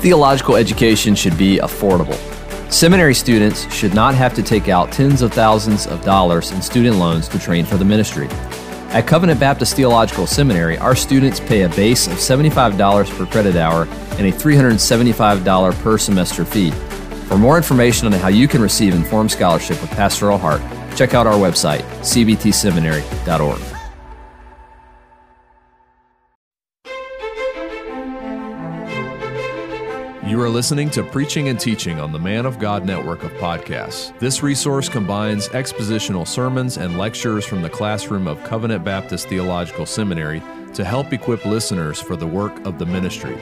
Theological education should be affordable. Seminary students should not have to take out tens of thousands of dollars in student loans to train for the ministry. At Covenant Baptist Theological Seminary, our students pay a base of $75 per credit hour and a $375 per semester fee. For more information on how you can receive informed scholarship with Pastoral Heart, check out our website, cbtseminary.org. You are listening to Preaching and Teaching on the Man of God network of podcasts. This resource combines expositional sermons and lectures from the classroom of Covenant Baptist Theological Seminary to help equip listeners for the work of the ministry.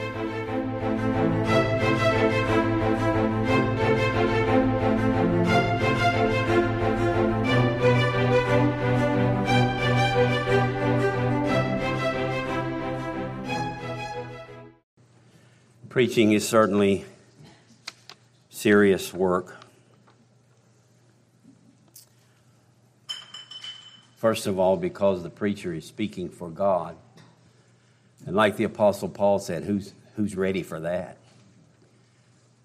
Preaching is certainly serious work. First of all, because the preacher is speaking for God. And like the Apostle Paul said, who's, who's ready for that?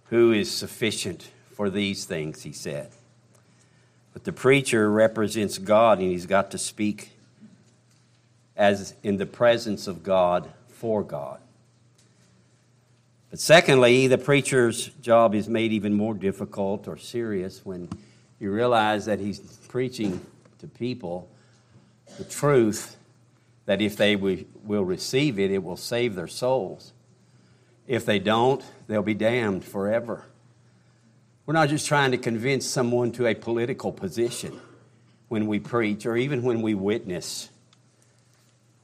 Who is sufficient for these things, he said. But the preacher represents God, and he's got to speak as in the presence of God for God. But secondly, the preacher's job is made even more difficult or serious when you realize that he's preaching to people the truth that if they will receive it, it will save their souls. If they don't, they'll be damned forever. We're not just trying to convince someone to a political position when we preach or even when we witness.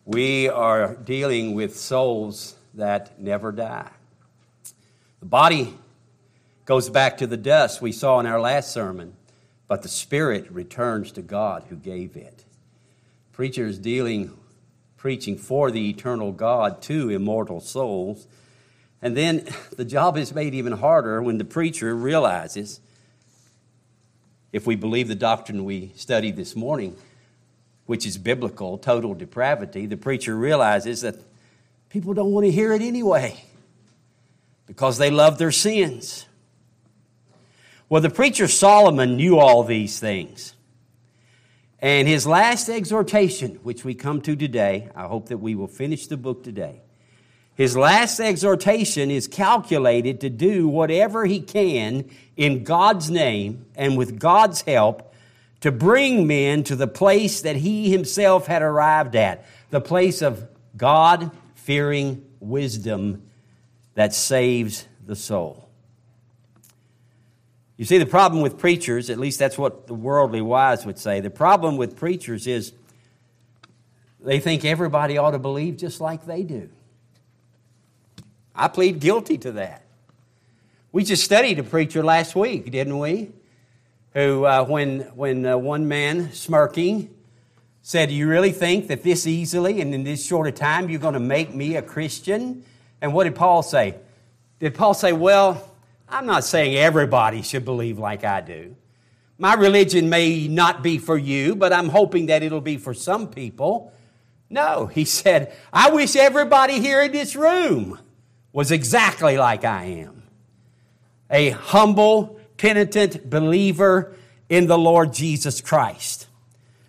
We are dealing with souls that never die. The body goes back to the dust we saw in our last sermon, but the spirit returns to God who gave it. Preachers dealing preaching for the eternal God to immortal souls. And then the job is made even harder when the preacher realizes, if we believe the doctrine we studied this morning, which is biblical, total depravity, the preacher realizes that people don't want to hear it anyway because they love their sins. Well, the preacher Solomon knew all these things. And his last exhortation, which we come to today, I hope that we will finish the book today. His last exhortation is calculated to do whatever he can in God's name and with God's help to bring men to the place that he himself had arrived at the place of God fearing wisdom that saves the soul. You see, the problem with preachers, at least that's what the worldly wise would say, the problem with preachers is they think everybody ought to believe just like they do. I plead guilty to that. We just studied a preacher last week, didn't we? Who, uh, when, when uh, one man smirking said, Do you really think that this easily and in this short a time you're going to make me a Christian? And what did Paul say? Did Paul say, Well, I'm not saying everybody should believe like I do. My religion may not be for you, but I'm hoping that it'll be for some people. No, he said, I wish everybody here in this room was exactly like I am a humble, penitent believer in the Lord Jesus Christ.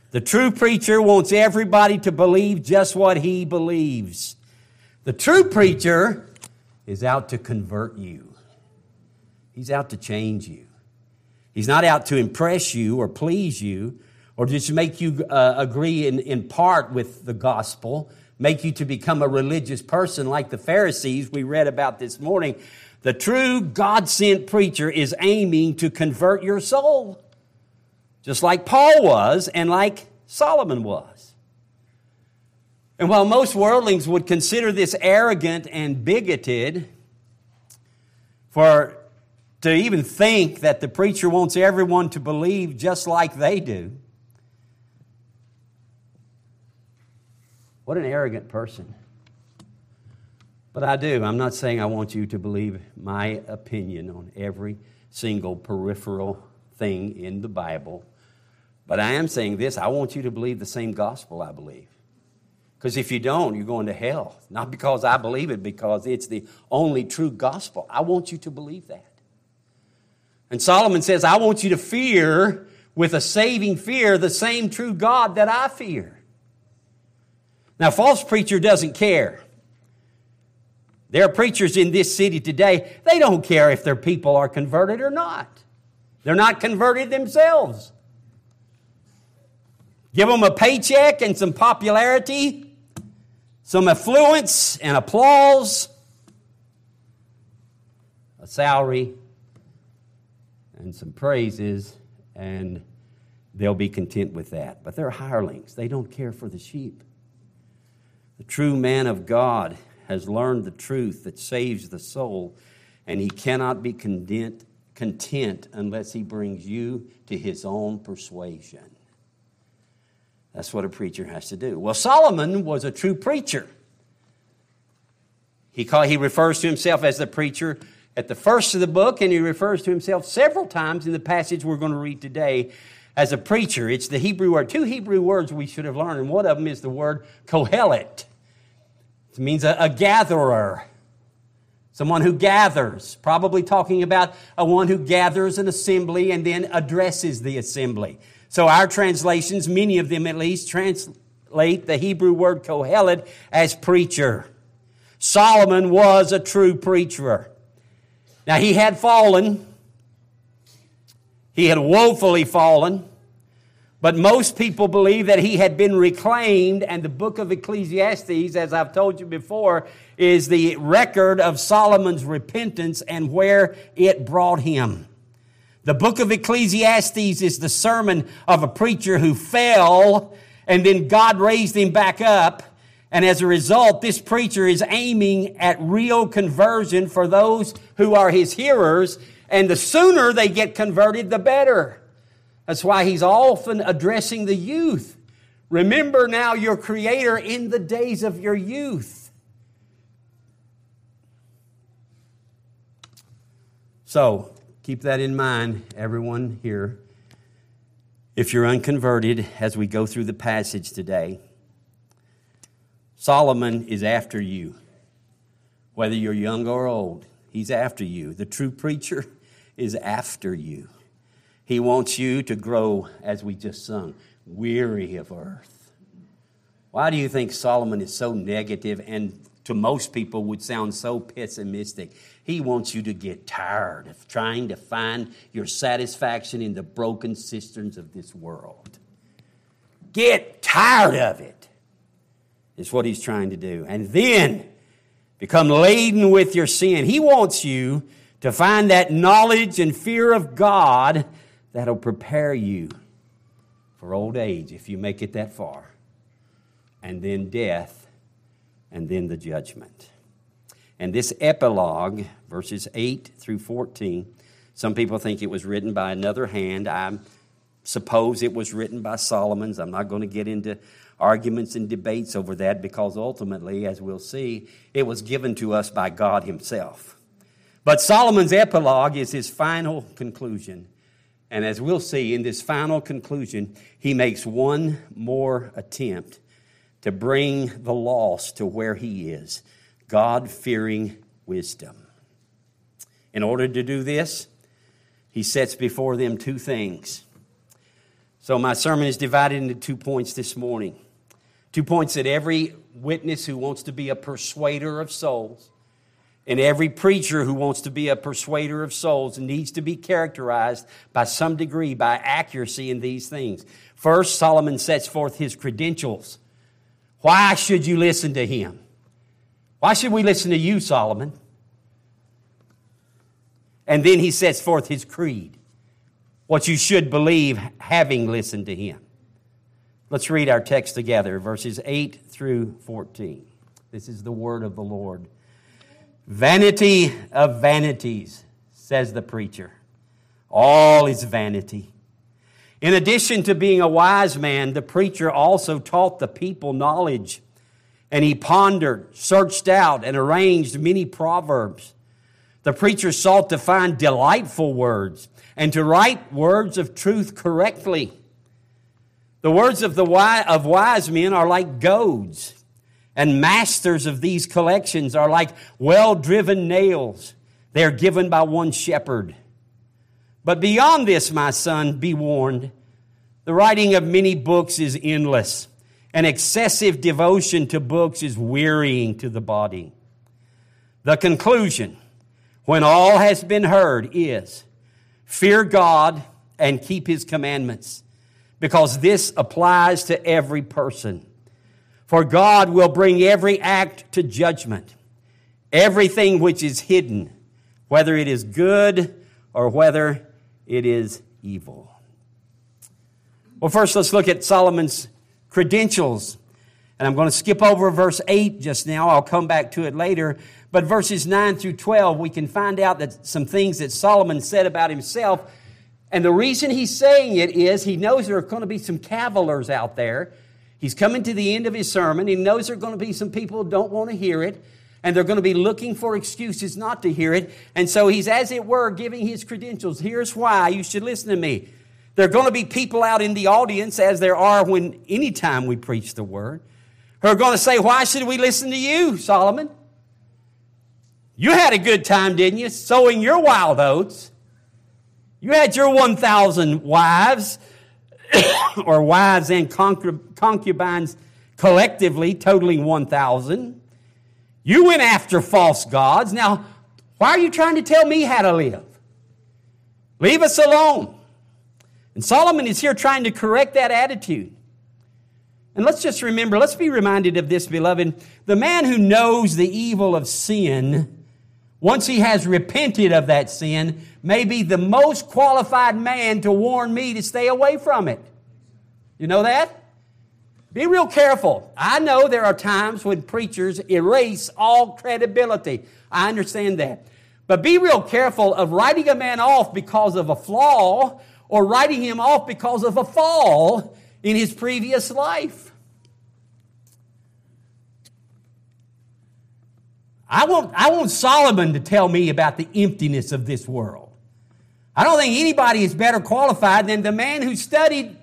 The true preacher wants everybody to believe just what he believes. The true preacher is out to convert you, he's out to change you. He's not out to impress you or please you or just make you uh, agree in, in part with the gospel, make you to become a religious person like the Pharisees we read about this morning. The true God sent preacher is aiming to convert your soul, just like Paul was and like Solomon was. And while most worldlings would consider this arrogant and bigoted, for to even think that the preacher wants everyone to believe just like they do, what an arrogant person. But I do. I'm not saying I want you to believe my opinion on every single peripheral thing in the Bible. But I am saying this I want you to believe the same gospel I believe. Because if you don't, you're going to hell. Not because I believe it, because it's the only true gospel. I want you to believe that. And Solomon says, I want you to fear with a saving fear the same true God that I fear. Now, false preacher doesn't care. There are preachers in this city today, they don't care if their people are converted or not. They're not converted themselves. Give them a paycheck and some popularity, some affluence and applause, a salary, and some praises, and they'll be content with that. But they're hirelings, they don't care for the sheep. The true man of God has learned the truth that saves the soul, and he cannot be content, content unless he brings you to his own persuasion. That's what a preacher has to do. Well, Solomon was a true preacher. He, call, he refers to himself as the preacher at the first of the book, and he refers to himself several times in the passage we're going to read today as a preacher. It's the Hebrew word, two Hebrew words we should have learned, and one of them is the word kohelet. It means a, a gatherer, someone who gathers, probably talking about a one who gathers an assembly and then addresses the assembly. So our translations, many of them at least, translate the Hebrew word kohelet as preacher. Solomon was a true preacher. Now he had fallen. He had woefully fallen. But most people believe that he had been reclaimed, and the book of Ecclesiastes, as I've told you before, is the record of Solomon's repentance and where it brought him. The book of Ecclesiastes is the sermon of a preacher who fell, and then God raised him back up. And as a result, this preacher is aiming at real conversion for those who are his hearers, and the sooner they get converted, the better. That's why he's often addressing the youth. Remember now your Creator in the days of your youth. So, keep that in mind, everyone here. If you're unconverted, as we go through the passage today, Solomon is after you. Whether you're young or old, he's after you. The true preacher is after you. He wants you to grow, as we just sung, weary of earth. Why do you think Solomon is so negative and to most people would sound so pessimistic? He wants you to get tired of trying to find your satisfaction in the broken cisterns of this world. Get tired of it, is what he's trying to do. And then become laden with your sin. He wants you to find that knowledge and fear of God that'll prepare you for old age if you make it that far, and then death, and then the judgment. And this epilogue, verses 8 through 14, some people think it was written by another hand. I suppose it was written by Solomon's. I'm not going to get into arguments and debates over that because ultimately, as we'll see, it was given to us by God Himself. But Solomon's epilogue is his final conclusion and as we'll see in this final conclusion, he makes one more attempt to bring the lost to where he is God fearing wisdom. In order to do this, he sets before them two things. So, my sermon is divided into two points this morning. Two points that every witness who wants to be a persuader of souls and every preacher who wants to be a persuader of souls needs to be characterized by some degree by accuracy in these things. First, Solomon sets forth his credentials. Why should you listen to him? Why should we listen to you, Solomon? And then he sets forth his creed, what you should believe having listened to him. Let's read our text together, verses 8 through 14. This is the word of the Lord. Vanity of vanities, says the preacher. All is vanity. In addition to being a wise man, the preacher also taught the people knowledge. And he pondered, searched out, and arranged many proverbs. The preacher sought to find delightful words and to write words of truth correctly. The words of, the wise, of wise men are like goads and masters of these collections are like well driven nails. They are given by one shepherd. But beyond this, my son, be warned. The writing of many books is endless, and excessive devotion to books is wearying to the body. The conclusion, when all has been heard, is fear God and keep his commandments, because this applies to every person. For God will bring every act to judgment, everything which is hidden, whether it is good or whether it is evil. Well, first, let's look at Solomon's credentials. And I'm going to skip over verse 8 just now. I'll come back to it later. But verses 9 through 12, we can find out that some things that Solomon said about himself. And the reason he's saying it is he knows there are going to be some cavilers out there He's coming to the end of his sermon. He knows there are going to be some people who don't want to hear it, and they're going to be looking for excuses not to hear it. And so he's, as it were, giving his credentials. Here's why you should listen to me. There are going to be people out in the audience, as there are when any time we preach the word, who are going to say, Why should we listen to you, Solomon? You had a good time, didn't you? Sowing your wild oats. You had your 1,000 wives or wives and concubines collectively, totaling 1,000. You went after false gods. Now, why are you trying to tell me how to live? Leave us alone. And Solomon is here trying to correct that attitude. And let's just remember, let's be reminded of this, beloved. The man who knows the evil of sin, once he has repented of that sin, may be the most qualified man to warn me to stay away from it. You know that? Be real careful. I know there are times when preachers erase all credibility. I understand that. But be real careful of writing a man off because of a flaw or writing him off because of a fall in his previous life. I want, I want Solomon to tell me about the emptiness of this world. I don't think anybody is better qualified than the man who studied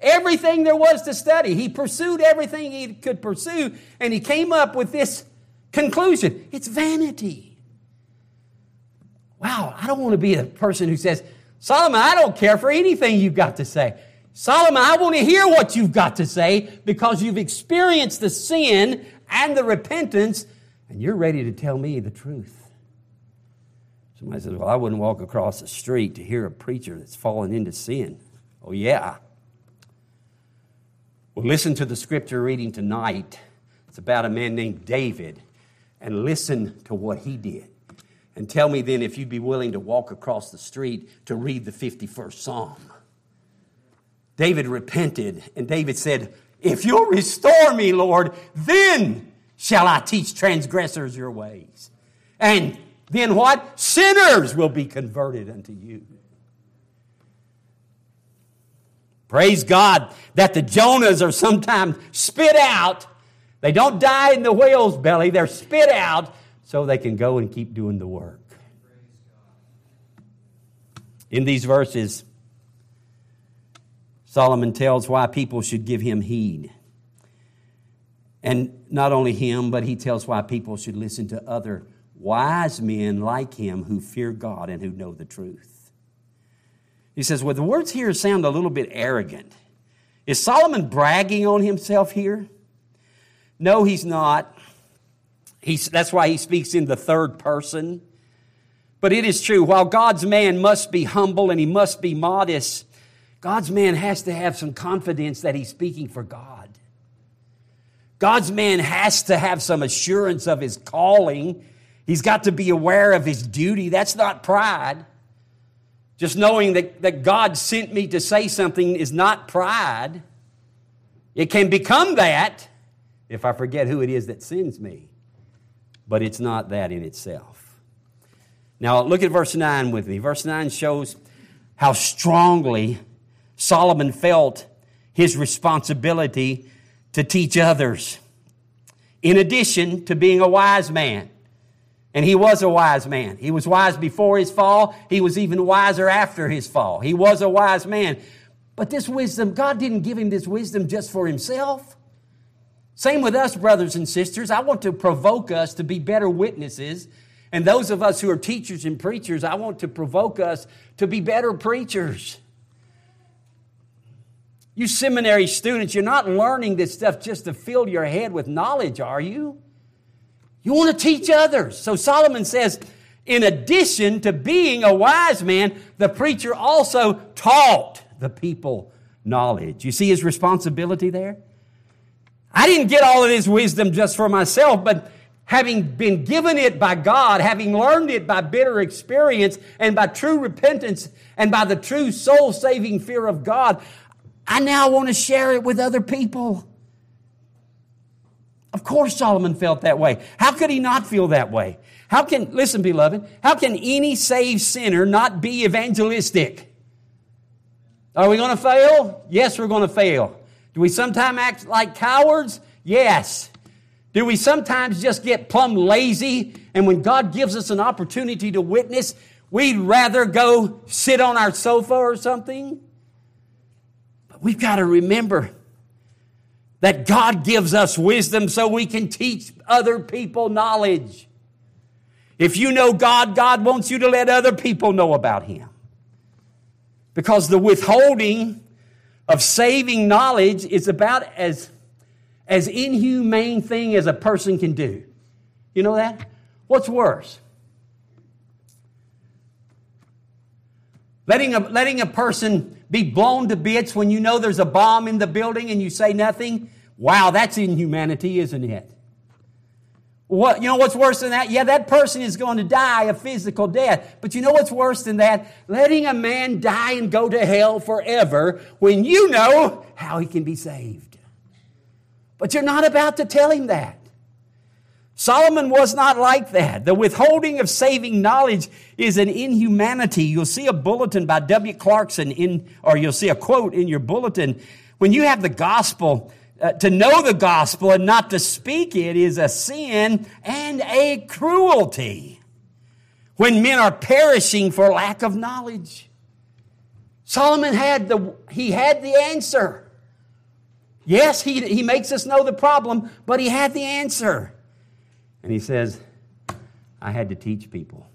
Everything there was to study. He pursued everything he could pursue, and he came up with this conclusion it's vanity. Wow, I don't want to be a person who says, Solomon, I don't care for anything you've got to say. Solomon, I want to hear what you've got to say because you've experienced the sin and the repentance, and you're ready to tell me the truth. Somebody says, Well, I wouldn't walk across the street to hear a preacher that's fallen into sin. Oh, yeah. Well, listen to the scripture reading tonight. It's about a man named David, and listen to what he did. And tell me then if you'd be willing to walk across the street to read the 51st Psalm. David repented, and David said, If you'll restore me, Lord, then shall I teach transgressors your ways. And then what? Sinners will be converted unto you. Praise God that the Jonahs are sometimes spit out. They don't die in the whale's belly, they're spit out so they can go and keep doing the work. In these verses, Solomon tells why people should give him heed. And not only him, but he tells why people should listen to other wise men like him who fear God and who know the truth. He says, well, the words here sound a little bit arrogant. Is Solomon bragging on himself here? No, he's not. He's, that's why he speaks in the third person. But it is true, while God's man must be humble and he must be modest, God's man has to have some confidence that he's speaking for God. God's man has to have some assurance of his calling. He's got to be aware of his duty. That's not pride. Just knowing that, that God sent me to say something is not pride. It can become that if I forget who it is that sends me, but it's not that in itself. Now, look at verse 9 with me. Verse 9 shows how strongly Solomon felt his responsibility to teach others, in addition to being a wise man. And he was a wise man. He was wise before his fall. He was even wiser after his fall. He was a wise man. But this wisdom, God didn't give him this wisdom just for himself. Same with us, brothers and sisters. I want to provoke us to be better witnesses. And those of us who are teachers and preachers, I want to provoke us to be better preachers. You seminary students, you're not learning this stuff just to fill your head with knowledge, are you? You want to teach others. So Solomon says, in addition to being a wise man, the preacher also taught the people knowledge. You see his responsibility there? I didn't get all of this wisdom just for myself, but having been given it by God, having learned it by bitter experience and by true repentance and by the true soul saving fear of God, I now want to share it with other people. Of course, Solomon felt that way. How could he not feel that way? How can, listen, beloved, how can any saved sinner not be evangelistic? Are we going to fail? Yes, we're going to fail. Do we sometimes act like cowards? Yes. Do we sometimes just get plumb lazy and when God gives us an opportunity to witness, we'd rather go sit on our sofa or something? But we've got to remember that God gives us wisdom so we can teach other people knowledge. If you know God, God wants you to let other people know about Him. Because the withholding of saving knowledge is about as, as inhumane thing as a person can do. You know that? What's worse? Letting a, letting a person be blown to bits when you know there's a bomb in the building and you say nothing? Wow, that's inhumanity, isn't it? What, you know what's worse than that? Yeah, that person is going to die a physical death. But you know what's worse than that? Letting a man die and go to hell forever when you know how he can be saved. But you're not about to tell him that. Solomon was not like that. The withholding of saving knowledge is an inhumanity. You'll see a bulletin by W. Clarkson in, or you'll see a quote in your bulletin. When you have the gospel, uh, to know the gospel and not to speak it is a sin and a cruelty when men are perishing for lack of knowledge. Solomon had the, he had the answer. Yes, he, he makes us know the problem, but he had the answer. And he says, I had to teach people.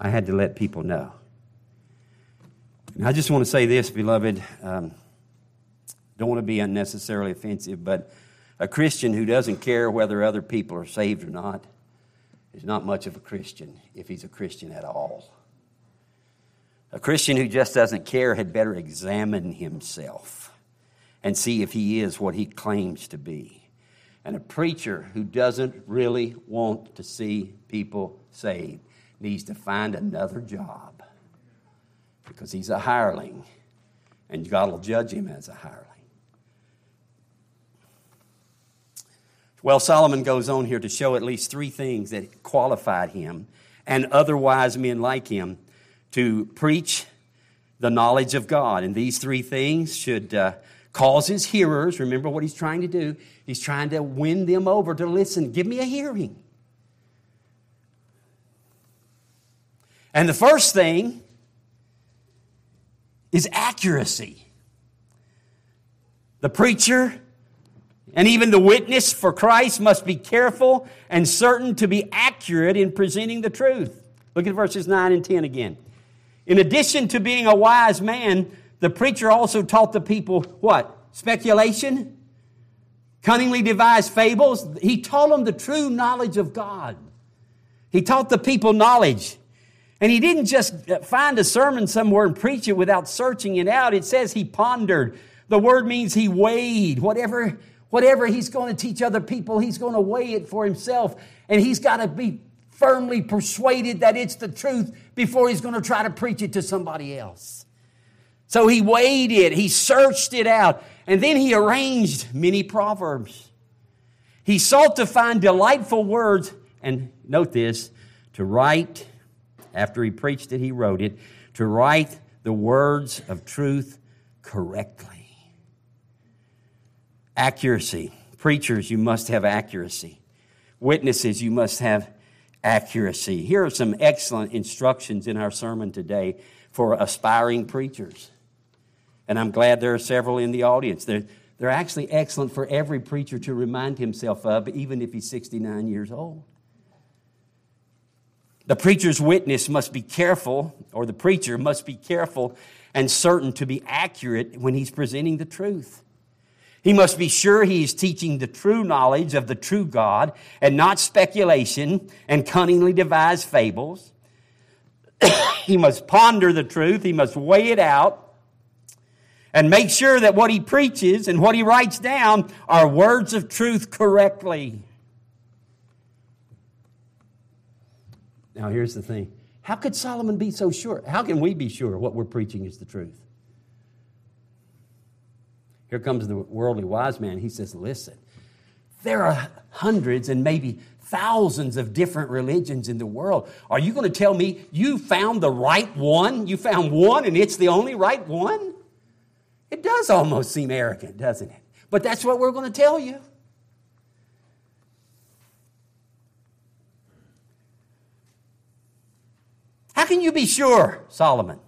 I had to let people know. And I just want to say this, beloved. Um, don't want to be unnecessarily offensive, but a Christian who doesn't care whether other people are saved or not is not much of a Christian if he's a Christian at all. A Christian who just doesn't care had better examine himself and see if he is what he claims to be. And a preacher who doesn't really want to see people saved needs to find another job because he's a hireling and God will judge him as a hireling. Well, Solomon goes on here to show at least three things that qualified him and other wise men like him to preach the knowledge of God. And these three things should uh, cause his hearers, remember what he's trying to do? He's trying to win them over to listen. Give me a hearing. And the first thing is accuracy. The preacher and even the witness for Christ must be careful and certain to be accurate in presenting the truth. Look at verses 9 and 10 again. In addition to being a wise man, the preacher also taught the people what? Speculation? Cunningly devised fables? He taught them the true knowledge of God. He taught the people knowledge. And he didn't just uh, find a sermon somewhere and preach it without searching it out. It says he pondered. The word means he weighed. Whatever Whatever he's going to teach other people, he's going to weigh it for himself. And he's got to be firmly persuaded that it's the truth before he's going to try to preach it to somebody else. So he weighed it, he searched it out, and then he arranged many proverbs. He sought to find delightful words, and note this, to write, after he preached it, he wrote it, to write the words of truth correctly. Accuracy. Preachers, you must have accuracy. Witnesses, you must have accuracy. Here are some excellent instructions in our sermon today for aspiring preachers. And I'm glad there are several in the audience. There, They're actually excellent for every preacher to remind himself of, even if he's 69 years old. The preacher's witness must be careful, or the preacher must be careful and certain to be accurate when he's presenting the truth. He must be sure he is teaching the true knowledge of the true God and not speculation and cunningly devised fables. he must ponder the truth, he must weigh it out, and make sure that what he preaches and what he writes down are words of truth correctly. Now, here's the thing how could Solomon be so sure? How can we be sure what we're preaching is the truth? Here comes the worldly wise man. He says, Listen, there are hundreds and maybe thousands of different religions in the world. Are you going to tell me you found the right one? You found one and it's the only right one? It does almost seem arrogant, doesn't it? But that's what we're going to tell you. How can you be sure, Solomon?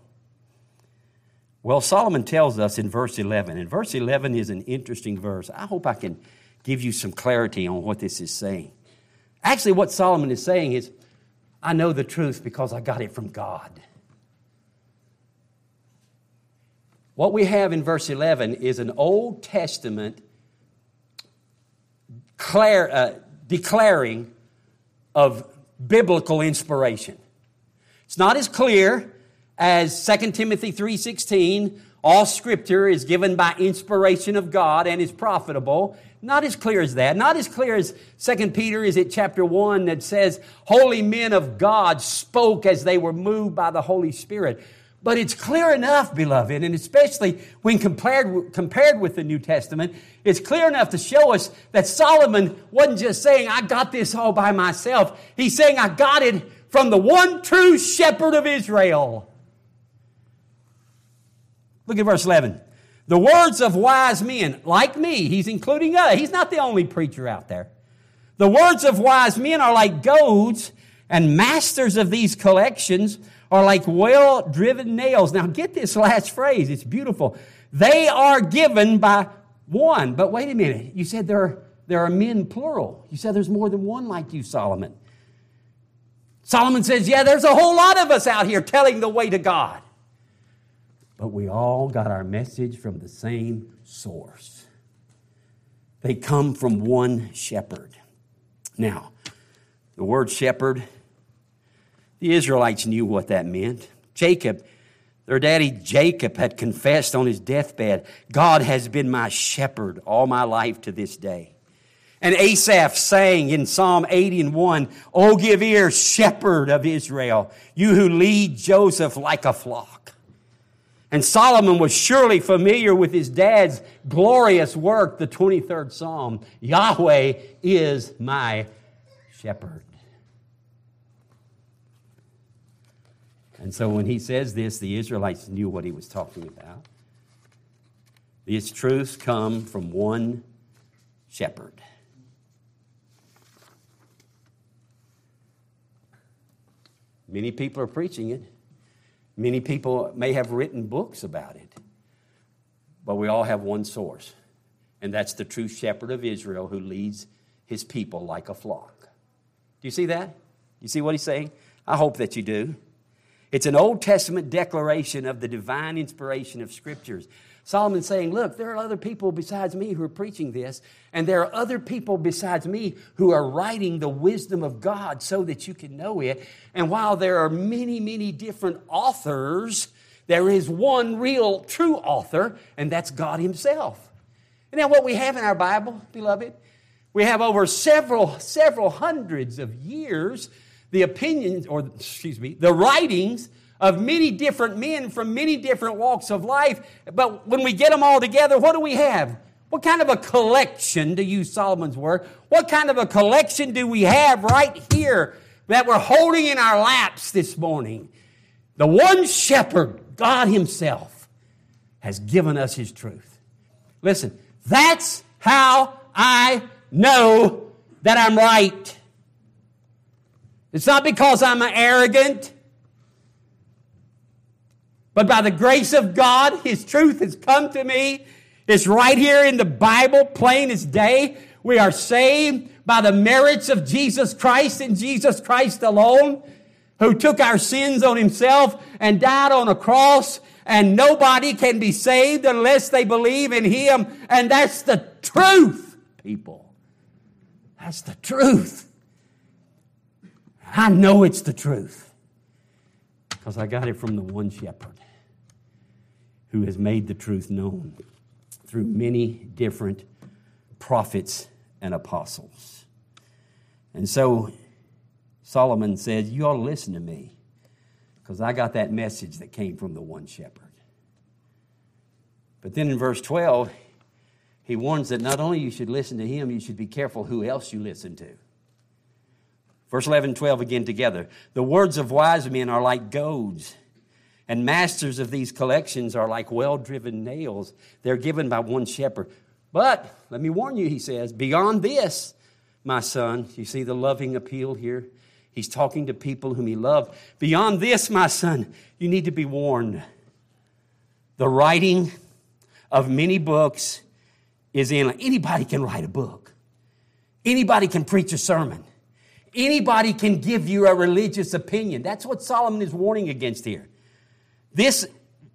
Well, Solomon tells us in verse 11, and verse 11 is an interesting verse. I hope I can give you some clarity on what this is saying. Actually, what Solomon is saying is, I know the truth because I got it from God. What we have in verse 11 is an Old Testament uh, declaring of biblical inspiration. It's not as clear as 2 Timothy 3:16, all scripture is given by inspiration of God and is profitable. Not as clear as that. Not as clear as 2 Peter is it chapter 1 that says, Holy men of God spoke as they were moved by the Holy Spirit. But it's clear enough, beloved, and especially when compared, compared with the New Testament, it's clear enough to show us that Solomon wasn't just saying, I got this all by myself. He's saying, I got it from the one true shepherd of Israel. Look at verse 11. The words of wise men, like me, he's including us. He's not the only preacher out there. The words of wise men are like goads, and masters of these collections are like well driven nails. Now, get this last phrase, it's beautiful. They are given by one. But wait a minute, you said there are, there are men plural. You said there's more than one like you, Solomon. Solomon says, Yeah, there's a whole lot of us out here telling the way to God. But we all got our message from the same source. They come from one shepherd. Now, the word shepherd the Israelites knew what that meant. Jacob, their daddy Jacob, had confessed on his deathbed God has been my shepherd all my life to this day. And Asaph sang in Psalm 80 and 1, Oh, give ear, shepherd of Israel, you who lead Joseph like a flock. And Solomon was surely familiar with his dad's glorious work, the 23rd Psalm Yahweh is my shepherd. And so when he says this, the Israelites knew what he was talking about. These truths come from one shepherd. Many people are preaching it. Many people may have written books about it. But we all have one source, and that's the true shepherd of Israel who leads his people like a flock. Do you see that? Do you see what he's saying? I hope that you do. It's an Old Testament declaration of the divine inspiration of Scriptures. Solomon's saying, Look, there are other people besides me who are preaching this, and there are other people besides me who are writing the wisdom of God so that you can know it. And while there are many, many different authors, there is one real true author, and that's God Himself. And now, what we have in our Bible, beloved, we have over several, several hundreds of years the opinions, or excuse me, the writings of many different men from many different walks of life. But when we get them all together, what do we have? What kind of a collection, to use Solomon's word, what kind of a collection do we have right here that we're holding in our laps this morning? The one shepherd, God Himself, has given us His truth. Listen, that's how I know that I'm right. It's not because I'm arrogant, but by the grace of God, His truth has come to me. It's right here in the Bible, plain as day. We are saved by the merits of Jesus Christ and Jesus Christ alone, who took our sins on himself and died on a cross. And nobody can be saved unless they believe in him. And that's the truth, people. That's the truth. I know it's the truth because I got it from the one shepherd who has made the truth known through many different prophets and apostles. And so Solomon says, You ought to listen to me because I got that message that came from the one shepherd. But then in verse 12, he warns that not only you should listen to him, you should be careful who else you listen to. Verse 11 and 12 again together. The words of wise men are like goads, and masters of these collections are like well driven nails. They're given by one shepherd. But let me warn you, he says, beyond this, my son, you see the loving appeal here? He's talking to people whom he loved. Beyond this, my son, you need to be warned. The writing of many books is in. Anybody can write a book, anybody can preach a sermon, anybody can give you a religious opinion. That's what Solomon is warning against here. This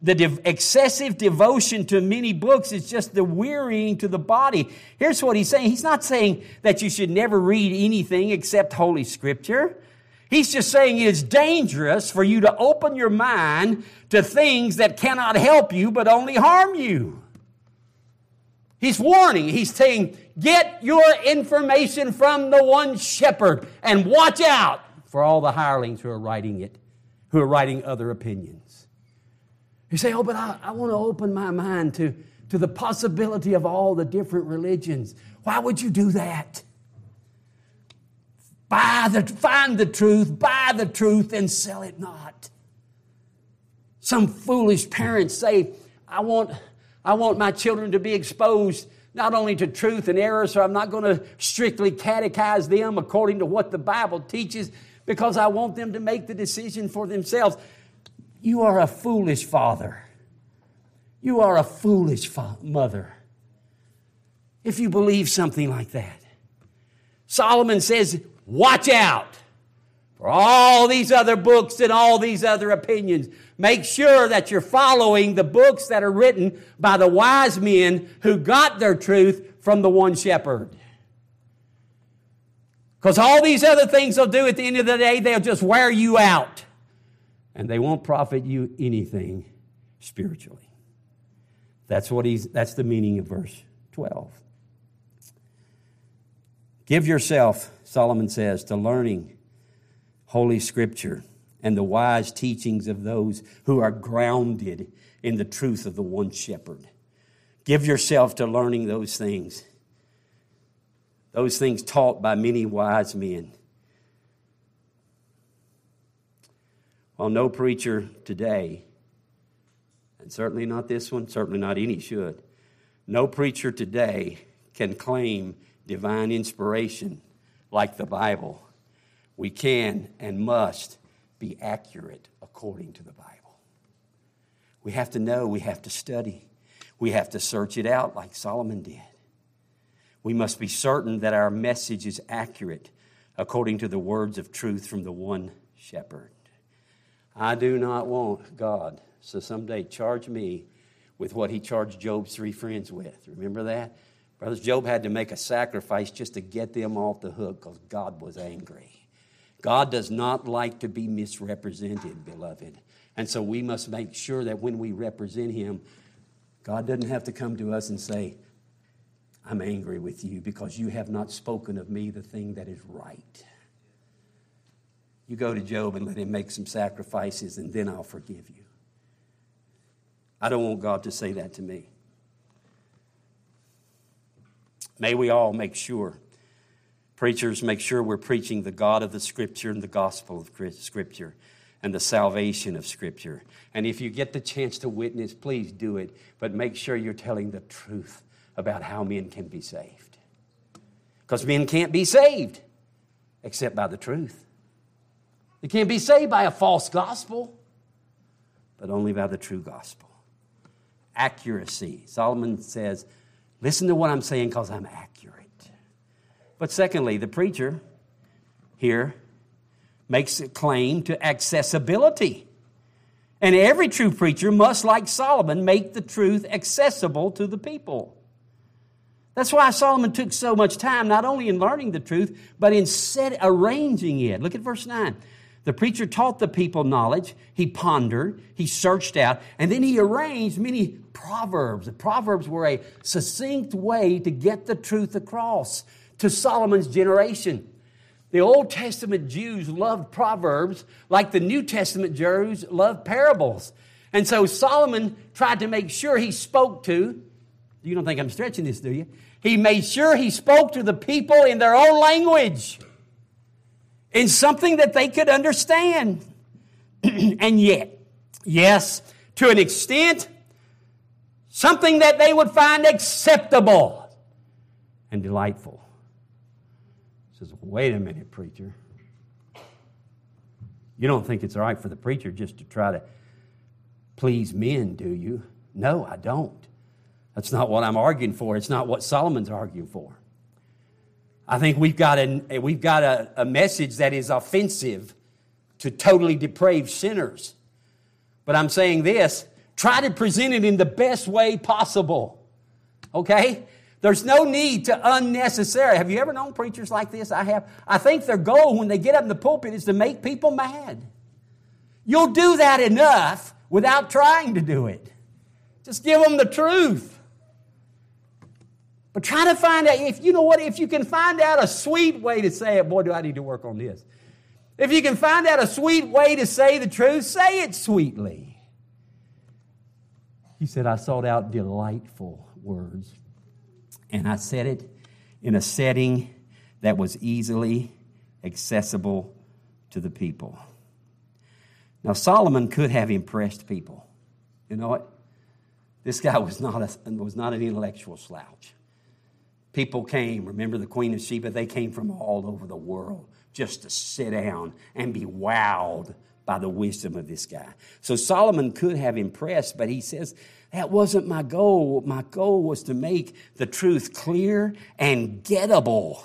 the de- excessive devotion to many books is just the wearying to the body. Here's what he's saying. He's not saying that you should never read anything except Holy Scripture. He's just saying it is dangerous for you to open your mind to things that cannot help you but only harm you. He's warning. He's saying, get your information from the one shepherd and watch out for all the hirelings who are writing it, who are writing other opinions. You say, oh, but I, I want to open my mind to, to the possibility of all the different religions. Why would you do that? Buy the, find the truth, buy the truth, and sell it not. Some foolish parents say, I want, I want my children to be exposed not only to truth and error, so I'm not going to strictly catechize them according to what the Bible teaches, because I want them to make the decision for themselves. You are a foolish father. You are a foolish fa- mother if you believe something like that. Solomon says, Watch out for all these other books and all these other opinions. Make sure that you're following the books that are written by the wise men who got their truth from the one shepherd. Because all these other things they'll do at the end of the day, they'll just wear you out and they won't profit you anything spiritually. That's what he's that's the meaning of verse 12. Give yourself, Solomon says, to learning holy scripture and the wise teachings of those who are grounded in the truth of the one shepherd. Give yourself to learning those things. Those things taught by many wise men. Well, no preacher today, and certainly not this one, certainly not any should, no preacher today can claim divine inspiration like the Bible. We can and must be accurate according to the Bible. We have to know, we have to study, we have to search it out like Solomon did. We must be certain that our message is accurate according to the words of truth from the one shepherd. I do not want God so someday charge me with what he charged Job's three friends with. Remember that? Brothers, Job had to make a sacrifice just to get them off the hook because God was angry. God does not like to be misrepresented, beloved. And so we must make sure that when we represent him, God doesn't have to come to us and say, I'm angry with you because you have not spoken of me the thing that is right. You go to Job and let him make some sacrifices, and then I'll forgive you. I don't want God to say that to me. May we all make sure, preachers, make sure we're preaching the God of the Scripture and the gospel of Scripture and the salvation of Scripture. And if you get the chance to witness, please do it, but make sure you're telling the truth about how men can be saved. Because men can't be saved except by the truth. You can't be saved by a false gospel, but only by the true gospel. accuracy. Solomon says, Listen to what I'm saying because I'm accurate. But secondly, the preacher here makes a claim to accessibility. And every true preacher must, like Solomon, make the truth accessible to the people. That's why Solomon took so much time, not only in learning the truth, but in set, arranging it. Look at verse 9. The preacher taught the people knowledge. He pondered, he searched out, and then he arranged many proverbs. The proverbs were a succinct way to get the truth across to Solomon's generation. The Old Testament Jews loved proverbs like the New Testament Jews loved parables. And so Solomon tried to make sure he spoke to, you don't think I'm stretching this, do you? He made sure he spoke to the people in their own language in something that they could understand. and yet, yes, to an extent, something that they would find acceptable and delightful. Says, wait a minute, preacher. You don't think it's all right for the preacher just to try to please men, do you? No, I don't. That's not what I'm arguing for. It's not what Solomon's arguing for. I think we've got, a, we've got a, a message that is offensive to totally depraved sinners. But I'm saying this try to present it in the best way possible. Okay? There's no need to unnecessary. Have you ever known preachers like this? I have. I think their goal when they get up in the pulpit is to make people mad. You'll do that enough without trying to do it. Just give them the truth. But try to find out if you know what, if you can find out a sweet way to say it, boy, do I need to work on this. If you can find out a sweet way to say the truth, say it sweetly. He said, I sought out delightful words, and I said it in a setting that was easily accessible to the people. Now, Solomon could have impressed people. You know what? This guy was not, a, was not an intellectual slouch. People came, remember the Queen of Sheba? They came from all over the world just to sit down and be wowed by the wisdom of this guy. So Solomon could have impressed, but he says, that wasn't my goal. My goal was to make the truth clear and gettable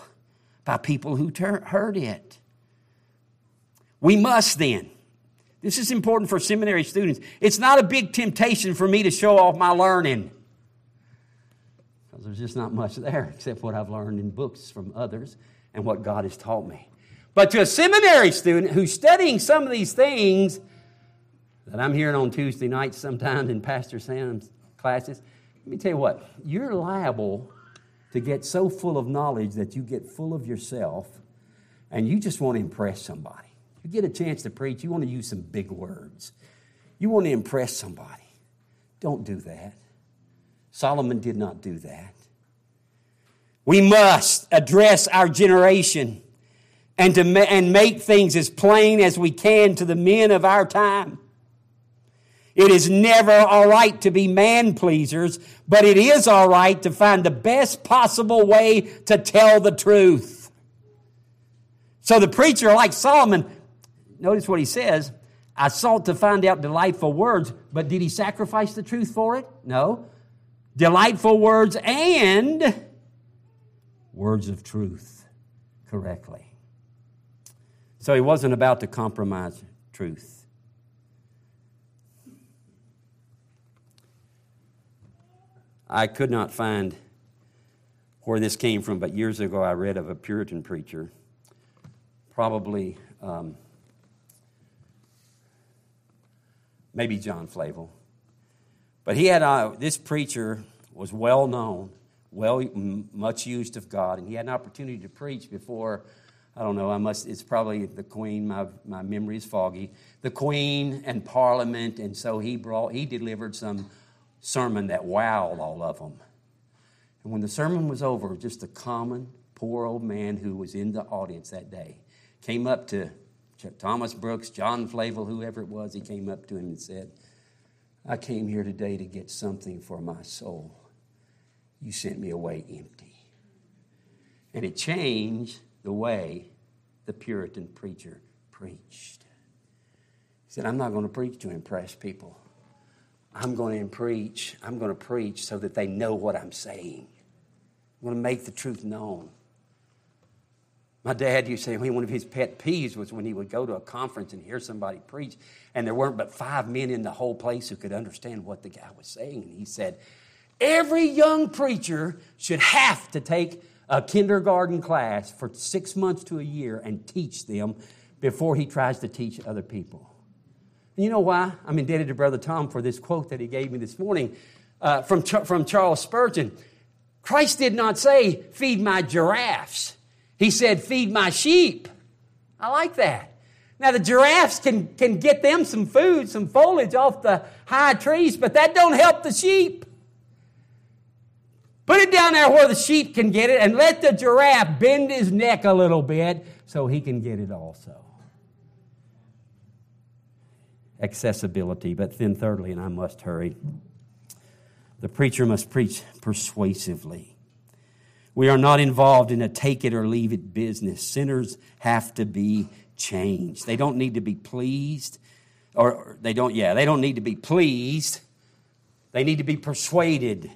by people who ter- heard it. We must then. This is important for seminary students. It's not a big temptation for me to show off my learning because there's just not much there except what I've learned in books from others and what God has taught me. But to a seminary student who's studying some of these things that I'm hearing on Tuesday nights sometimes in Pastor Sam's classes, let me tell you what, you're liable to get so full of knowledge that you get full of yourself and you just want to impress somebody. You get a chance to preach, you want to use some big words. You want to impress somebody. Don't do that. Solomon did not do that. We must address our generation and, to ma- and make things as plain as we can to the men of our time. It is never all right to be man pleasers, but it is all right to find the best possible way to tell the truth. So the preacher, like Solomon, notice what he says I sought to find out delightful words, but did he sacrifice the truth for it? No delightful words, and words of truth correctly. So he wasn't about to compromise truth. I could not find where this came from, but years ago I read of a Puritan preacher, probably um, maybe John Flavel but he had uh, this preacher was well known, well much used of God, and he had an opportunity to preach before. I don't know. I must. It's probably the Queen. My my memory is foggy. The Queen and Parliament, and so he brought. He delivered some sermon that wowed all of them. And when the sermon was over, just a common poor old man who was in the audience that day came up to Thomas Brooks, John Flavel, whoever it was. He came up to him and said, I came here today to get something for my soul. You sent me away empty. And it changed the way the Puritan preacher preached. He said, I'm not going to preach to impress people. I'm going to preach. I'm going to preach so that they know what I'm saying. I'm going to make the truth known. My dad used to say one of his pet peeves was when he would go to a conference and hear somebody preach, and there weren't but five men in the whole place who could understand what the guy was saying. And he said, Every young preacher should have to take a kindergarten class for six months to a year and teach them before he tries to teach other people. You know why? I'm indebted to Brother Tom for this quote that he gave me this morning uh, from, from Charles Spurgeon. Christ did not say, Feed my giraffes. He said, Feed my sheep. I like that. Now the giraffes can, can get them some food, some foliage off the high trees, but that don't help the sheep. Put it down there where the sheep can get it and let the giraffe bend his neck a little bit so he can get it also. Accessibility, but then thirdly, and I must hurry, the preacher must preach persuasively. We are not involved in a take it or leave it business. Sinners have to be changed. They don't need to be pleased, or they don't, yeah, they don't need to be pleased. They need to be persuaded.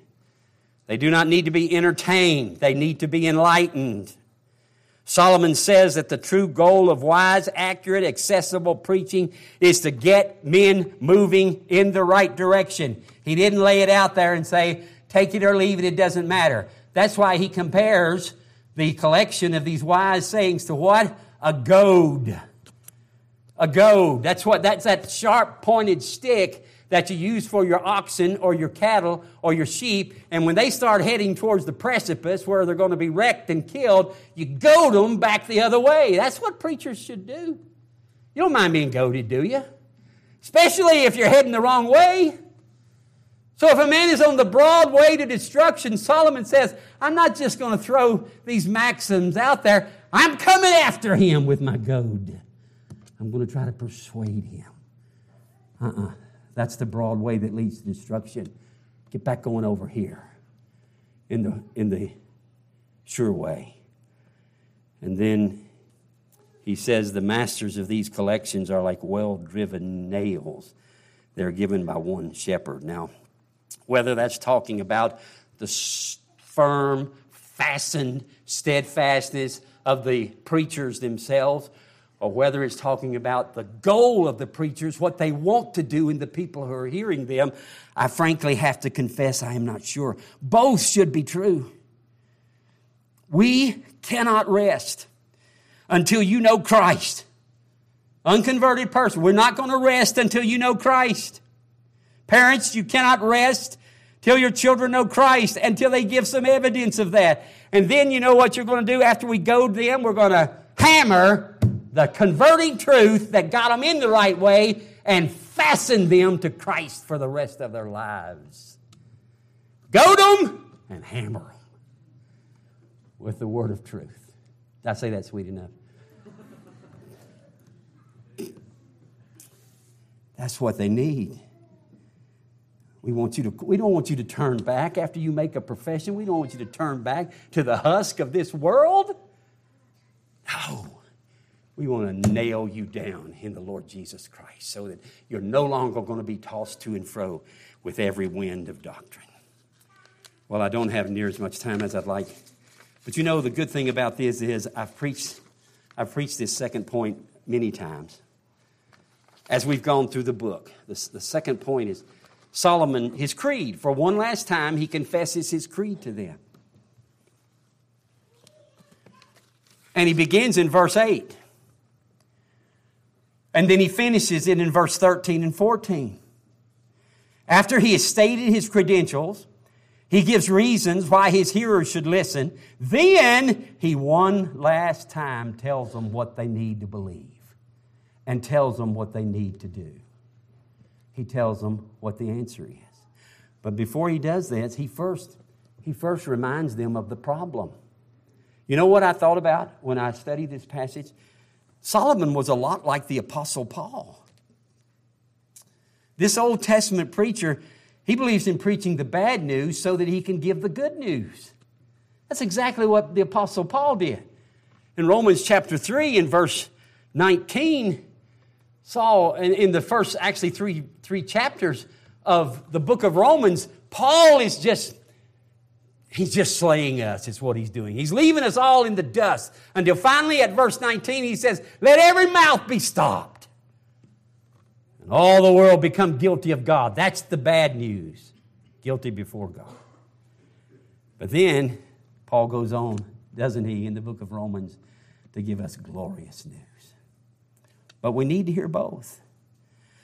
They do not need to be entertained, they need to be enlightened. Solomon says that the true goal of wise, accurate, accessible preaching is to get men moving in the right direction. He didn't lay it out there and say, take it or leave it, it doesn't matter. That's why he compares the collection of these wise sayings to what? A goad. A goad. That's what, that's that sharp pointed stick that you use for your oxen or your cattle or your sheep. And when they start heading towards the precipice where they're going to be wrecked and killed, you goad them back the other way. That's what preachers should do. You don't mind being goaded, do you? Especially if you're heading the wrong way. So if a man is on the broad way to destruction, Solomon says, I'm not just going to throw these maxims out there. I'm coming after him with my goad. I'm going to try to persuade him. Uh-uh. That's the broad way that leads to destruction. Get back going over here in the, in the sure way. And then he says the masters of these collections are like well driven nails. They're given by one shepherd. Now, whether that's talking about the firm, fastened steadfastness of the preachers themselves, or whether it's talking about the goal of the preachers, what they want to do in the people who are hearing them, I frankly have to confess I am not sure. Both should be true. We cannot rest until you know Christ. Unconverted person, we're not going to rest until you know Christ. Parents, you cannot rest till your children know Christ until they give some evidence of that. And then you know what you're going to do after we goad them? We're going to hammer the converting truth that got them in the right way and fastened them to Christ for the rest of their lives. Goad them and hammer them with the word of truth. Did I say that sweet enough? That's what they need. We, want you to, we don't want you to turn back after you make a profession. We don't want you to turn back to the husk of this world. No. We want to nail you down in the Lord Jesus Christ so that you're no longer going to be tossed to and fro with every wind of doctrine. Well, I don't have near as much time as I'd like. But you know, the good thing about this is I've preached, I've preached this second point many times as we've gone through the book. The, the second point is Solomon, his creed. For one last time, he confesses his creed to them. And he begins in verse 8. And then he finishes it in verse 13 and 14. After he has stated his credentials, he gives reasons why his hearers should listen. Then he one last time tells them what they need to believe and tells them what they need to do. He tells them what the answer is. But before he does this, he first, he first reminds them of the problem. You know what I thought about when I studied this passage? Solomon was a lot like the Apostle Paul. This Old Testament preacher, he believes in preaching the bad news so that he can give the good news. That's exactly what the Apostle Paul did. In Romans chapter 3, in verse 19, Saul, in, the first actually three, three chapters of the book of Romans, Paul is just, he's just slaying us, is what he's doing. He's leaving us all in the dust until finally at verse 19 he says, Let every mouth be stopped. And all the world become guilty of God. That's the bad news. Guilty before God. But then Paul goes on, doesn't he, in the book of Romans to give us glorious news. But we need to hear both.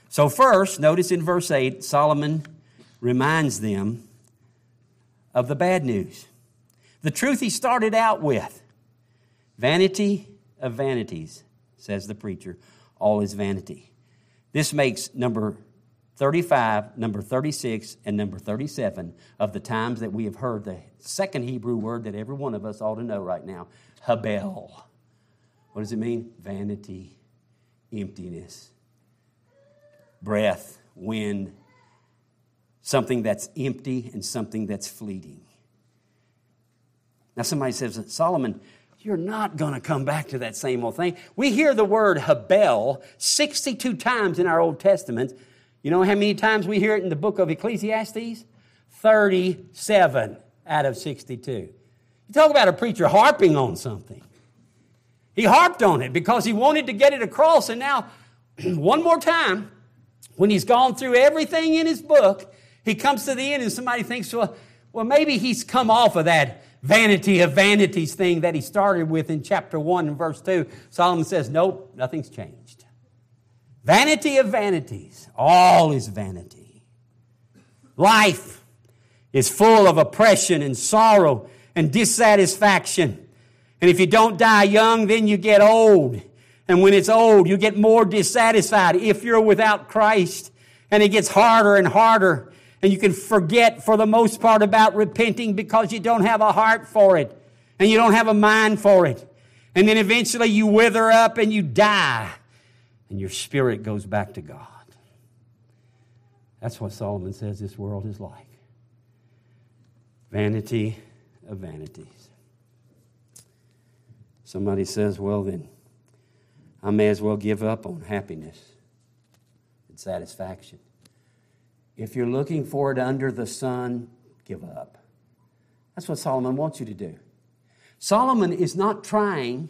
So, first, notice in verse 8, Solomon reminds them of the bad news. The truth he started out with vanity of vanities, says the preacher. All is vanity. This makes number 35, number 36, and number 37 of the times that we have heard the second Hebrew word that every one of us ought to know right now Habel. What does it mean? Vanity, emptiness, breath, wind, something that's empty and something that's fleeting. Now, somebody says, Solomon, you're not going to come back to that same old thing. We hear the word Habel 62 times in our Old Testament. You know how many times we hear it in the book of Ecclesiastes? 37 out of 62. You talk about a preacher harping on something. He harped on it because he wanted to get it across, and now, one more time, when he's gone through everything in his book, he comes to the end and somebody thinks, well, well, maybe he's come off of that vanity of vanities thing that he started with in chapter 1 and verse 2. Solomon says, nope, nothing's changed. Vanity of vanities, all is vanity. Life is full of oppression and sorrow and dissatisfaction. And if you don't die young, then you get old. And when it's old, you get more dissatisfied if you're without Christ. And it gets harder and harder. And you can forget for the most part about repenting because you don't have a heart for it. And you don't have a mind for it. And then eventually you wither up and you die. And your spirit goes back to God. That's what Solomon says this world is like vanity of vanities. Somebody says, well, then I may as well give up on happiness and satisfaction. If you're looking for it under the sun, give up. That's what Solomon wants you to do. Solomon is not trying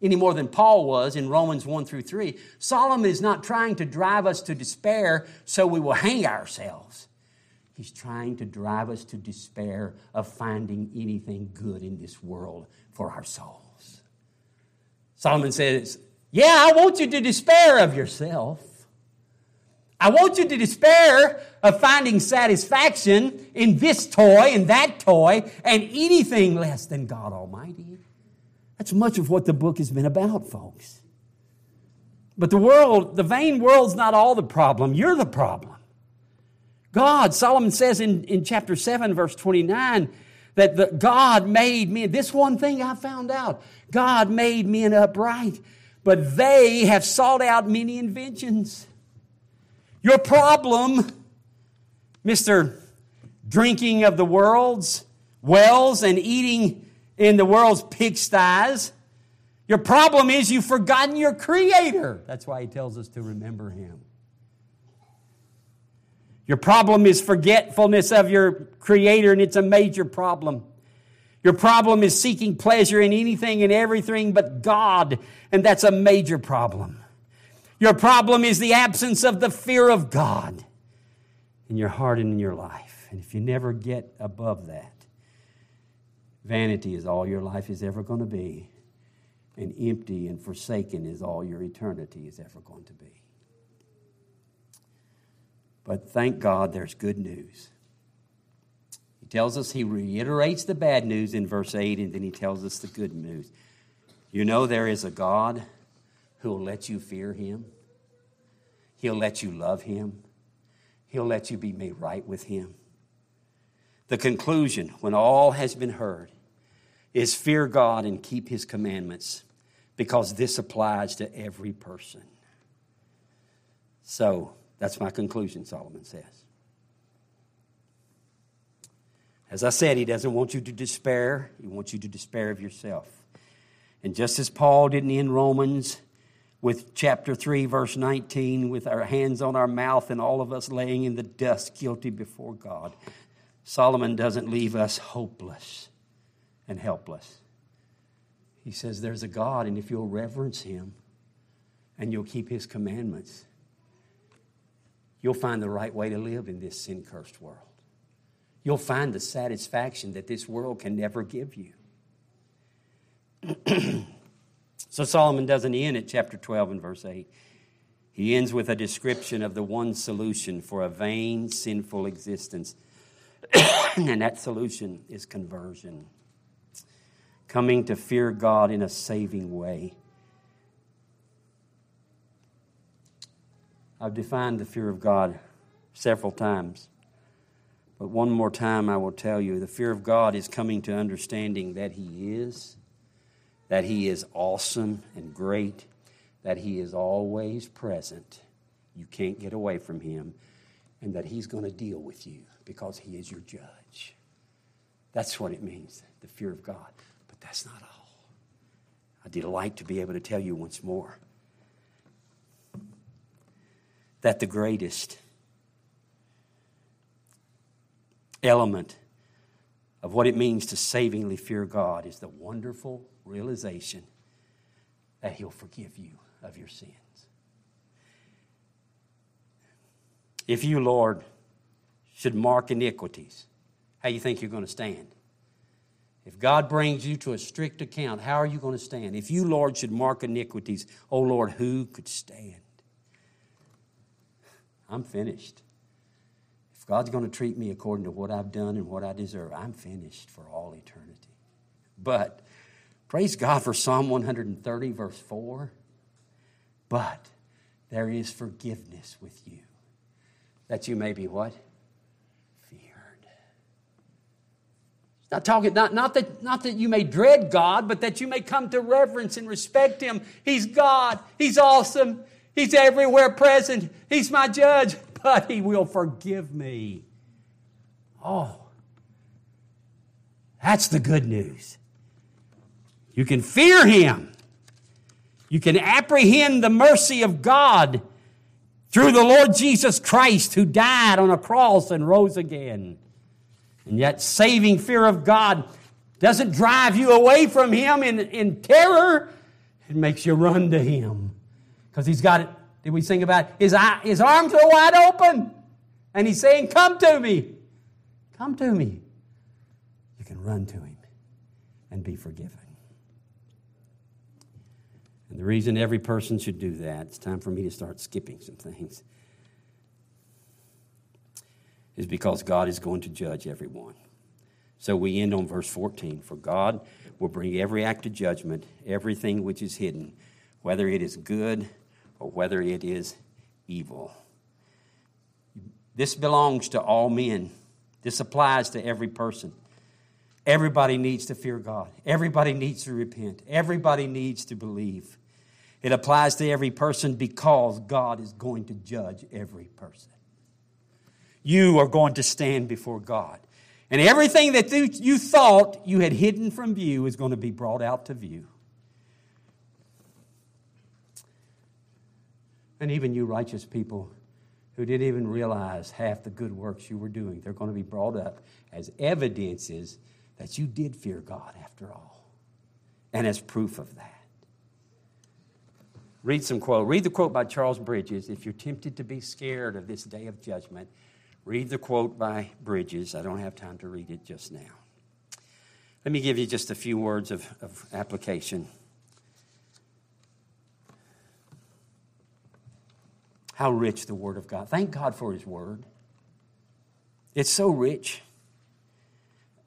any more than Paul was in Romans 1 through 3. Solomon is not trying to drive us to despair so we will hang ourselves. He's trying to drive us to despair of finding anything good in this world for our souls. Solomon says, yeah, I want you to despair of yourself. I want you to despair of finding satisfaction in this toy and that toy and anything less than God Almighty. That's much of what the book has been about, folks. But the world, the vain world's not all the problem. You're the problem. God, Solomon says in, in chapter 7, verse 29, that the, God made men. This one thing I found out God made men upright but they have sought out many inventions. Your problem, Mr. Drinking of the world's wells and eating in the world's pigsties, your problem is you've forgotten your Creator. That's why He tells us to remember Him. Your problem is forgetfulness of your Creator, and it's a major problem. Your problem is seeking pleasure in anything and everything but God, and that's a major problem. Your problem is the absence of the fear of God in your heart and in your life. And if you never get above that, vanity is all your life is ever going to be, and empty and forsaken is all your eternity is ever going to be. But thank God there's good news He tells us he reiterates the bad news in verse 8, and then he tells us the good news. You know, there is a God who will let you fear him, he'll let you love him, he'll let you be made right with him. The conclusion, when all has been heard, is fear God and keep his commandments because this applies to every person. So, that's my conclusion, Solomon says. As I said, he doesn't want you to despair, he wants you to despair of yourself. And just as Paul didn't end Romans with chapter 3, verse 19, with our hands on our mouth and all of us laying in the dust guilty before God. Solomon doesn't leave us hopeless and helpless. He says there's a God, and if you'll reverence Him and you'll keep His commandments, you'll find the right way to live in this sin cursed world. You'll find the satisfaction that this world can never give you. so Solomon doesn't end at chapter 12 and verse 8. He ends with a description of the one solution for a vain, sinful existence. and that solution is conversion. Coming to fear God in a saving way. I've defined the fear of God several times. But one more time, I will tell you the fear of God is coming to understanding that He is, that He is awesome and great, that He is always present. You can't get away from Him, and that He's going to deal with you because He is your judge. That's what it means, the fear of God. But that's not all. I delight to be able to tell you once more that the greatest element of what it means to savingly fear God is the wonderful realization that He'll forgive you of your sins. If you, Lord, should mark iniquities, how you think you're going to stand? If God brings you to a strict account, how are you going to stand? If you, Lord, should mark iniquities, oh Lord, who could stand? I'm finished. If God's going to treat me according to what I've done and what I deserve, I'm finished for all eternity. But praise God for Psalm 130, verse 4. But there is forgiveness with you, that you may be what? Feared. Not talking, not, not, that, not that you may dread God, but that you may come to reverence and respect Him. He's God. He's awesome. He's everywhere present. He's my judge but He will forgive me. Oh, that's the good news. You can fear Him. You can apprehend the mercy of God through the Lord Jesus Christ who died on a cross and rose again. And yet, saving fear of God doesn't drive you away from Him in, in terror, it makes you run to Him because He's got it did we sing about his, eye, his arms are wide open and he's saying, Come to me. Come to me. You can run to him and be forgiven. And the reason every person should do that, it's time for me to start skipping some things, is because God is going to judge everyone. So we end on verse 14 For God will bring every act of judgment, everything which is hidden, whether it is good or whether it is evil. This belongs to all men. This applies to every person. Everybody needs to fear God. Everybody needs to repent. Everybody needs to believe. It applies to every person because God is going to judge every person. You are going to stand before God. And everything that you thought you had hidden from view is going to be brought out to view. And even you righteous people who didn't even realize half the good works you were doing, they're going to be brought up as evidences that you did fear God after all, and as proof of that. Read some quote. Read the quote by Charles Bridges. If you're tempted to be scared of this day of judgment, read the quote by Bridges. I don't have time to read it just now. Let me give you just a few words of, of application. How rich the Word of God. Thank God for His Word. It's so rich.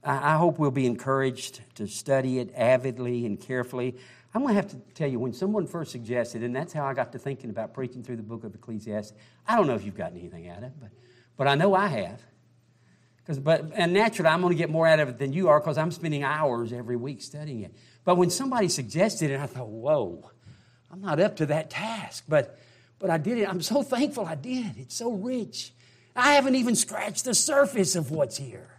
I hope we'll be encouraged to study it avidly and carefully. I'm going to have to tell you, when someone first suggested, and that's how I got to thinking about preaching through the book of Ecclesiastes, I don't know if you've gotten anything out of it, but, but I know I have. Because, but, and naturally, I'm going to get more out of it than you are because I'm spending hours every week studying it. But when somebody suggested it, I thought, whoa, I'm not up to that task. But but I did it. I'm so thankful I did. It's so rich. I haven't even scratched the surface of what's here.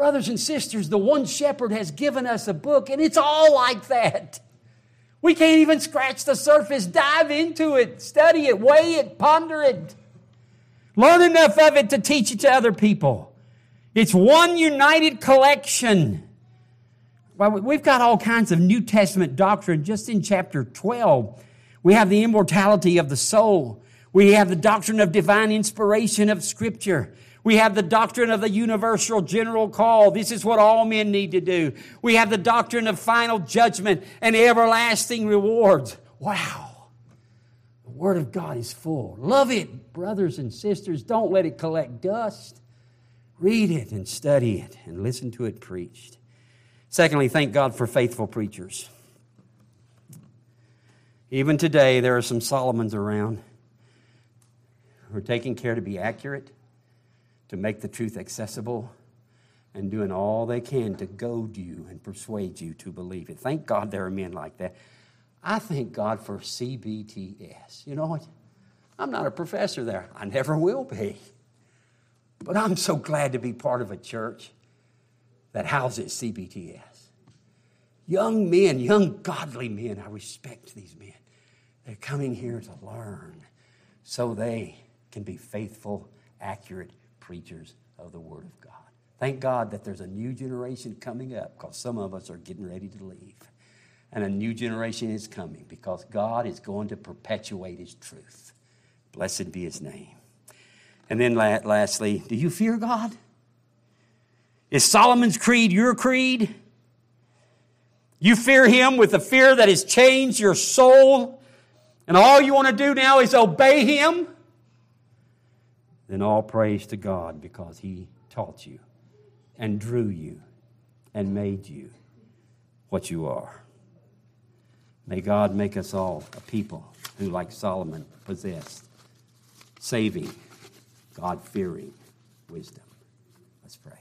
Brothers and sisters, the one shepherd has given us a book, and it's all like that. We can't even scratch the surface. Dive into it, study it, weigh it, ponder it. Learn enough of it to teach it to other people. It's one united collection. Well, we've got all kinds of New Testament doctrine just in chapter 12. We have the immortality of the soul. We have the doctrine of divine inspiration of Scripture. We have the doctrine of the universal general call. This is what all men need to do. We have the doctrine of final judgment and everlasting rewards. Wow. The Word of God is full. Love it, brothers and sisters. Don't let it collect dust. Read it and study it and listen to it preached. Secondly, thank God for faithful preachers. Even today, there are some Solomons around who are taking care to be accurate to make the truth accessible and doing all they can to goad you and persuade you to believe it. Thank God there are men like that. I thank God for CBTS. You know what? I'm not a professor there, I never will be. But I'm so glad to be part of a church that houses CBTS. Young men, young godly men, I respect these men. They're coming here to learn so they can be faithful, accurate preachers of the Word of God. Thank God that there's a new generation coming up because some of us are getting ready to leave. And a new generation is coming because God is going to perpetuate His truth. Blessed be His name. And then lastly, do you fear God? Is Solomon's creed your creed? You fear Him with the fear that has changed your soul, and all you want to do now is obey Him? Then all praise to God because He taught you and drew you and made you what you are. May God make us all a people who, like Solomon, possess saving, God fearing wisdom. Let's pray.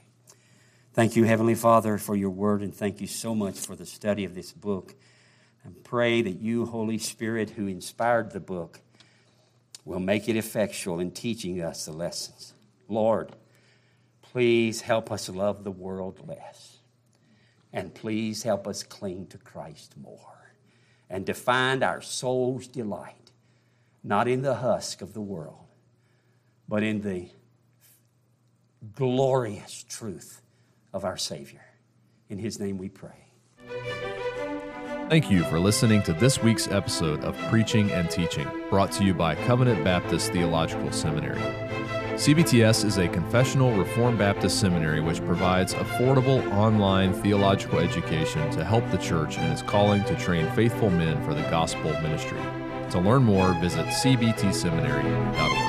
Thank you, Heavenly Father, for your word, and thank you so much for the study of this book. And pray that you, Holy Spirit, who inspired the book, will make it effectual in teaching us the lessons. Lord, please help us love the world less. And please help us cling to Christ more and to find our soul's delight, not in the husk of the world, but in the glorious truth of our Savior. In His name we pray. Thank you for listening to this week's episode of Preaching and Teaching, brought to you by Covenant Baptist Theological Seminary. CBTS is a confessional Reformed Baptist seminary which provides affordable online theological education to help the church in its calling to train faithful men for the gospel ministry. To learn more, visit cbtseminary.org.